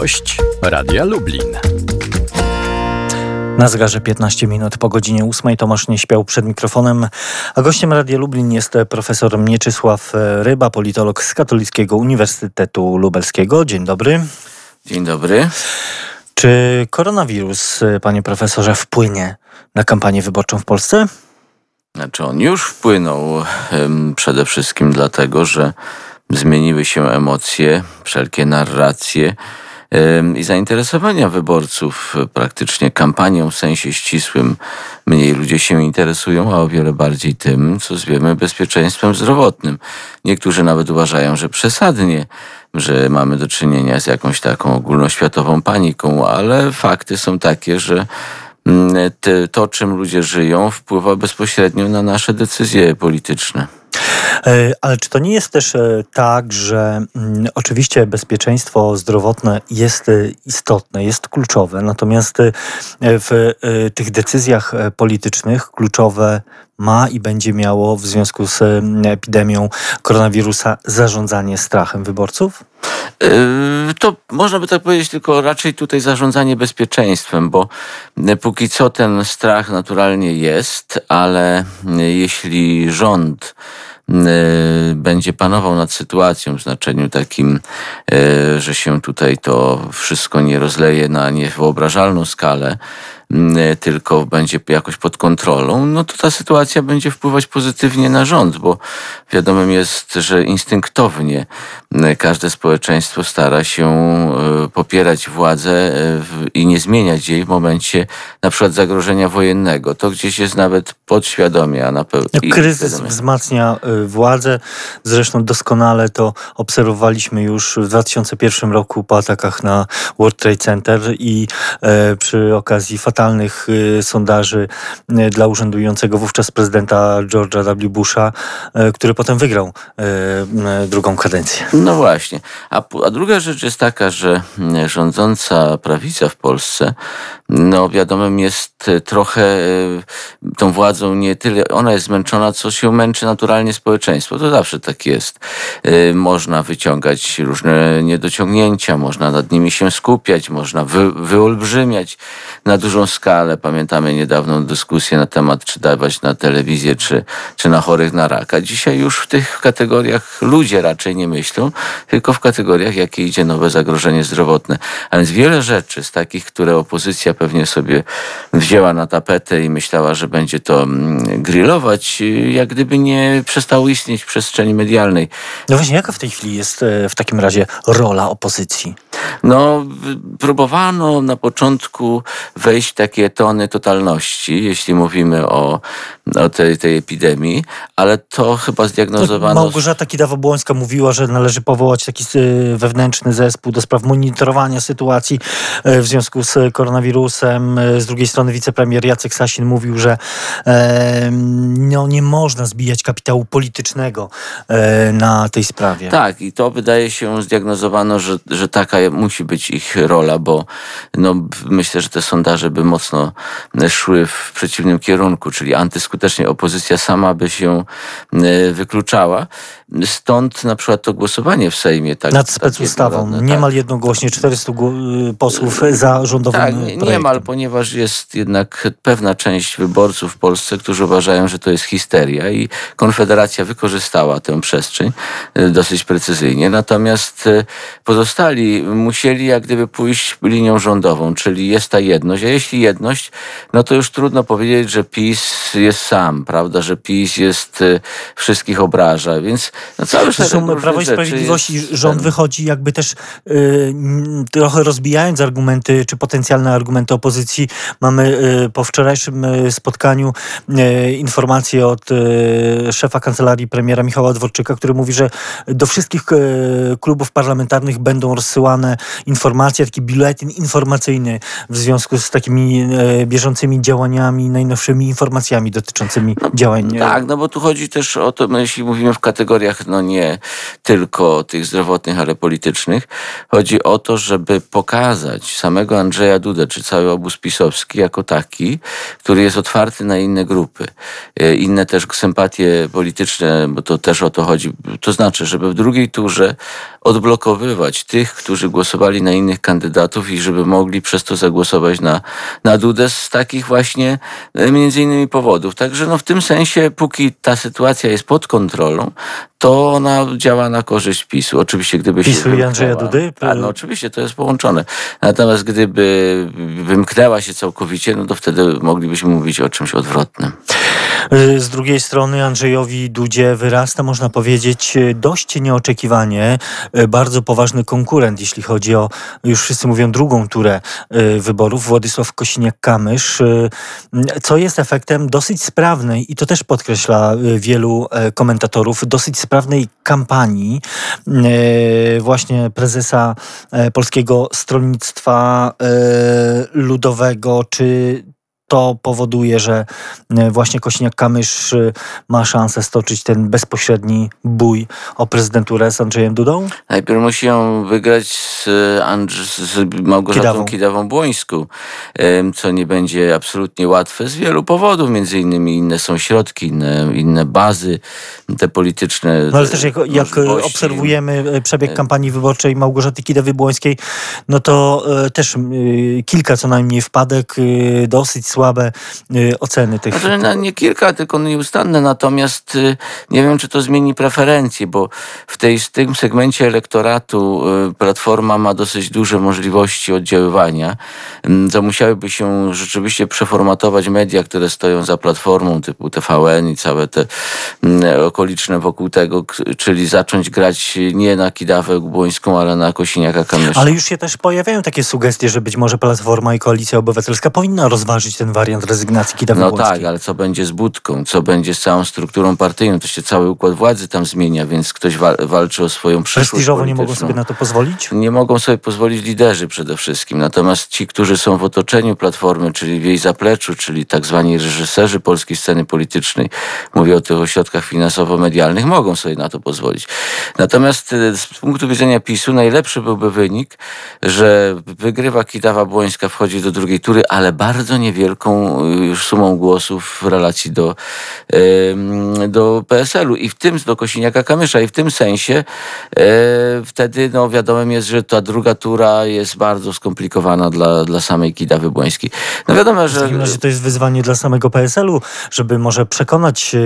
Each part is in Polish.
Gość Radia Lublin. Na zegarze 15 minut po godzinie 8 Tomasz nie śpiał przed mikrofonem, a gościem Radia Lublin jest profesor Mieczysław Ryba, politolog z Katolickiego Uniwersytetu Lubelskiego. Dzień dobry. Dzień dobry. Czy koronawirus, panie profesorze, wpłynie na kampanię wyborczą w Polsce? Znaczy on już wpłynął przede wszystkim dlatego, że zmieniły się emocje, wszelkie narracje i zainteresowania wyborców praktycznie kampanią w sensie ścisłym. Mniej ludzie się interesują, a o wiele bardziej tym, co zwiemy bezpieczeństwem zdrowotnym. Niektórzy nawet uważają, że przesadnie, że mamy do czynienia z jakąś taką ogólnoświatową paniką, ale fakty są takie, że mm, to, czym ludzie żyją, wpływa bezpośrednio na nasze decyzje polityczne. E, ale czy to nie jest też e, tak, że mm, oczywiście bezpieczeństwo zdrowotne jest e, istotne, jest kluczowe, natomiast w tych decyzjach politycznych kluczowe ma i będzie miało w związku z epidemią koronawirusa zarządzanie strachem wyborców? To można by tak powiedzieć, tylko raczej tutaj zarządzanie bezpieczeństwem, bo póki co ten strach naturalnie jest, ale jeśli rząd będzie panował nad sytuacją w znaczeniu takim, y, że się tutaj to wszystko nie rozleje na niewyobrażalną skalę, y, tylko będzie jakoś pod kontrolą, no to ta sytuacja będzie wpływać pozytywnie na rząd, bo wiadomym jest, że instynktownie każde społeczeństwo stara się popierać władzę i nie zmieniać jej w momencie na przykład zagrożenia wojennego. To gdzieś jest nawet podświadomie, a na pewno... No, kryzys wzmacnia władzę. Zresztą doskonale to obserwowaliśmy już w 2001 roku po atakach na World Trade Center i przy okazji fatalnych e, sondaży e, dla urzędującego wówczas prezydenta George'a W. Busha, który potem wygrał drugą kadencję. No właśnie. A, a druga rzecz jest taka, że rządząca prawica w Polsce no wiadomym jest trochę tą władzą nie tyle, ona jest zmęczona, co się męczy naturalnie społeczeństwo. To zawsze tak jest. Y, można wyciągać różne niedociągnięcia, można nad nimi się skupiać, można wy, wyolbrzymiać na dużą skalę. Pamiętamy niedawną dyskusję na temat, czy dawać na telewizję, czy, czy na chorych na raka. Dzisiaj już w tych kategoriach ludzie raczej nie myślą, tylko w kategoriach, jakie idzie nowe zagrożenie zdrowotne. A więc wiele rzeczy z takich, które opozycja pewnie sobie wzięła na tapetę i myślała, że będzie to mm, grillować, jak gdyby nie przestało istnieć w przestrzeni medialnej. No właśnie, jaka w tej chwili jest e, w takim razie rola opozycji? No, próbowano na początku wejść w takie tony totalności, jeśli mówimy o, o tej, tej epidemii, ale to chyba zdiagnozowano... No, Małgorzata Kidawa-Błońska mówiła, że należy powołać taki e, wewnętrzny zespół do spraw monitorowania sytuacji e, w związku z koronawirusem. Z drugiej strony wicepremier Jacek Sasin mówił, że no, nie można zbijać kapitału politycznego e, na tej sprawie. Tak, i to wydaje się zdiagnozowano, że, że taka musi być ich rola, bo no, myślę, że te sondaże by mocno szły w przeciwnym kierunku, czyli antyskutecznie opozycja sama by się e, wykluczała. Stąd na przykład to głosowanie w Sejmie. Tak, Nad specustawą. Tak. Niemal tak. jednogłośnie 400 posłów za rządowym Tak, niemal, ponieważ jest jednak pewna część wyborców w Polsce, którzy uważają, że to jest histeria i Konfederacja wykorzystała tę przestrzeń e, dosyć precyzyjnie. Natomiast e, pozostali musieli jak gdyby pójść linią rządową, czyli jest ta jedność. A jeśli jedność, no to już trudno powiedzieć, że PiS jest sam, prawda, że PiS jest e, wszystkich obraża, więc no cały Zresztą Prawo i Sprawiedliwości rząd ten... wychodzi jakby też y, trochę rozbijając argumenty, czy potencjalne argumenty opozycji. Mamy y, po wczorajszym y, spotkaniu informacje od szefa kancelarii premiera Michała Dworczyka, który mówi, że do wszystkich klubów parlamentarnych będą rozsyłane informacje, taki biuletyn informacyjny w związku z takimi bieżącymi działaniami, najnowszymi informacjami dotyczącymi no, działań. Tak, no bo tu chodzi też o to, jeśli mówimy w kategoriach no nie tylko tych zdrowotnych, ale politycznych. Chodzi o to, żeby pokazać samego Andrzeja Dudę, czy cały obóz pisowski jako taki, który jest otwarty na inne grupy. Inne też sympatie polityczne, bo to też o to chodzi. To znaczy, żeby w drugiej turze odblokowywać tych, którzy głosowali na innych kandydatów i żeby mogli przez to zagłosować na, na Dudę z takich właśnie e, między innymi powodów. Także no w tym sensie, póki ta sytuacja jest pod kontrolą, to ona działa na korzyść PiSu. Oczywiście gdyby PiSu się i Andrzeja Dudy? A, no oczywiście, to jest połączone. Natomiast gdyby wymknęła się całkowicie, no to wtedy moglibyśmy mówić o czymś odwrotnym. Y, z drugiej strony Andrzejowi Dudzie wyrasta, można powiedzieć, y, dość nieoczekiwanie y, bardzo poważny konkurent, jeśli chodzi o, już wszyscy mówią, drugą turę wyborów, Władysław Kosiniak-Kamysz, co jest efektem dosyć sprawnej, i to też podkreśla wielu komentatorów, dosyć sprawnej kampanii właśnie prezesa Polskiego Stronnictwa Ludowego, czy to powoduje, że e, właśnie Kośniak-Kamysz e, ma szansę stoczyć ten bezpośredni bój o prezydenturę z Andrzejem Dudą? Najpierw musi ją wygrać z, Andrz z Małgorzatą Kidawą-Błońską, co nie będzie absolutnie łatwe z wielu powodów, między innymi inne są środki, inne, inne bazy, te polityczne No ale też jak, jak obserwujemy e, przebieg kampanii wyborczej Małgorzaty Kidawy-Błońskiej, no to też kilka co najmniej wpadek, dosyć słabych słabe y, oceny tych. Znaczy, no, nie kilka, tylko nieustanne. Natomiast y, nie wiem, czy to zmieni preferencje, bo w, tej, w tym segmencie elektoratu y, Platforma ma dosyć duże możliwości oddziaływania. Mm, to musiałyby się rzeczywiście przeformatować media, które stoją za Platformą, typu TVN i całe te mm, okoliczne wokół tego, czyli zacząć grać nie na Kidawę Błońską, ale na Kosiniaka Kamysza. Ale już się też pojawiają takie sugestie, że być może Platforma i Koalicja Obywatelska powinna rozważyć ten wariant rezygnacji Kidawy No tak, ale co będzie z Budką, co będzie z całą strukturą partyjną, to się cały układ władzy tam zmienia, więc ktoś wa walczy o swoją przyszłość Prestiżowo nie mogą sobie na to pozwolić? Nie mogą sobie pozwolić liderzy przede wszystkim, natomiast ci, którzy są w otoczeniu Platformy, czyli w jej zapleczu, czyli tak zwani reżyserzy polskiej sceny politycznej, mówię o tych ośrodkach finansowo-medialnych, mogą sobie na to pozwolić. Natomiast e, z punktu widzenia PiSu najlepszy byłby wynik, że wygrywa Kidawa Błońska, wchodzi do drugiej tury, ale bardzo niewielko wielką y, już sumą głosów w relacji do, do PSL-u i w tym, do Kosiniaka-Kamysza i w tym sensie e, wtedy no wiadomym jest, że ta druga tura jest bardzo skomplikowana dla, dla samej Kidawy Błońskiej. No wiadomo, że... W takim razie to jest wyzwanie dla samego PSL-u, żeby może przekonać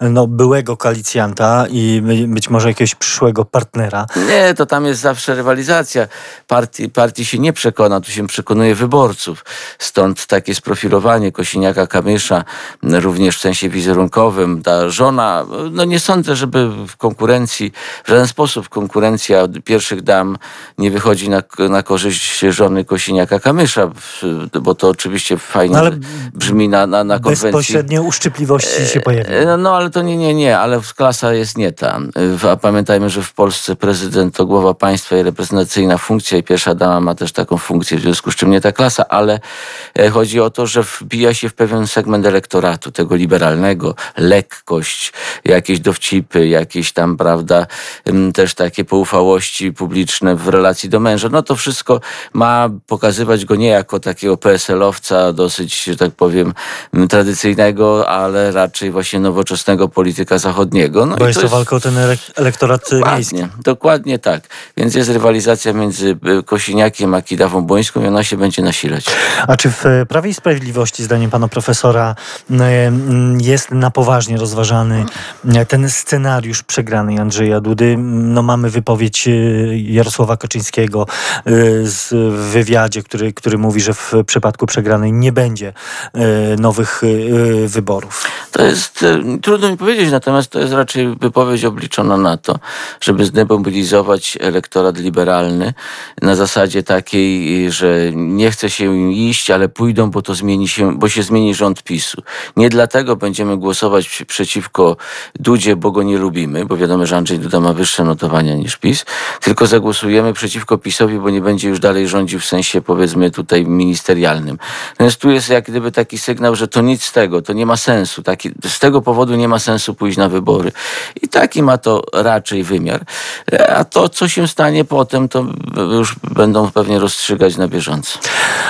no, byłego koalicjanta i być może jakiegoś przyszłego partnera. Nie, to tam jest zawsze rywalizacja. Partii, partii się nie przekona, tu się przekonuje wyborców. Stąd takie sprofilowanie traktowanie Kosiniaka-Kamysza również w sensie wizerunkowym. Ta żona, no nie sądzę, żeby w konkurencji, w żaden sposób konkurencja pierwszych dam nie wychodzi na, na korzyść żony Kosiniaka-Kamysza, bo to oczywiście fajnie no, brzmi na, na, na konwencji. Bezpośrednie uszczypliwości się pojawiają. No, no ale to nie, nie, nie, ale klasa jest nie ta. A pamiętajmy, że w Polsce prezydent to głowa państwa i reprezentacyjna funkcja i pierwsza dama ma też taką funkcję, w związku z czym nie ta klasa, ale e, chodzi o to, że wbija się w pewien segment elektoratu, tego liberalnego, lekkość, jakieś dowcipy, jakieś tam, prawda, też takie poufałości publiczne w relacji do męża. No to wszystko ma pokazywać go nie jako takiego PSL-owca dosyć, że tak powiem, tradycyjnego, ale raczej właśnie nowoczesnego polityka zachodniego. No Bo jest to, walka o ten elektorat dokładnie, miejski. Dokładnie tak. Więc jest rywalizacja między y, Kosiniakiem a Kidawą Błońską i ona się będzie nasilać. A czy w Prawie i Sprawiedliwości Sprawiedliwości, zdaniem pana profesora, e, jest na poważnie rozważany e, ten scenariusz przegranej Andrzeja Dudy. No, mamy wypowiedź e, Jarosława Kaczyńskiego z wywiadzie, który, który mówi, że w przypadku przegranej nie będzie nowych wyborów. To jest trudno mi powiedzieć, natomiast to jest raczej wypowiedź obliczona na to, żeby zdemobilizować elektorat liberalny na zasadzie takiej, że nie chce się iść, ale pójdą, bo to zmieni się się, bo się zmieni rząd PiSu. Nie dlatego będziemy głosować przeciwko Dudzie, bo go nie lubimy, bo wiadomo, że Andrzej Duda ma wyższe notowania niż PiS, tylko zagłosujemy przeciwko PiSowi, bo nie będzie już dalej rządził w sensie powiedzmy tutaj ministerialnym. Więc tu jest jak gdyby taki sygnał, że to nic z tego, to nie ma sensu. Taki, z tego powodu nie ma sensu pójść na wybory. I taki ma to raczej wymiar. A to, co się stanie potem, to już będą pewnie rozstrzygać na bieżąco.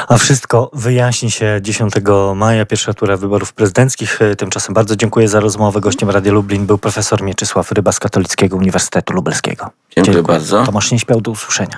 A wszystko wyjaśni się 10 maja, pierwsza tura wyborów prezydenckich. Tymczasem bardzo dziękuję za rozmowę. Gościem Radia Lublin był profesor Mieczysław Ryba z Katolickiego Uniwersytetu Lubelskiego. Dziękuję, dziękuję. bardzo. Tomasz nie śpiał do usłyszenia.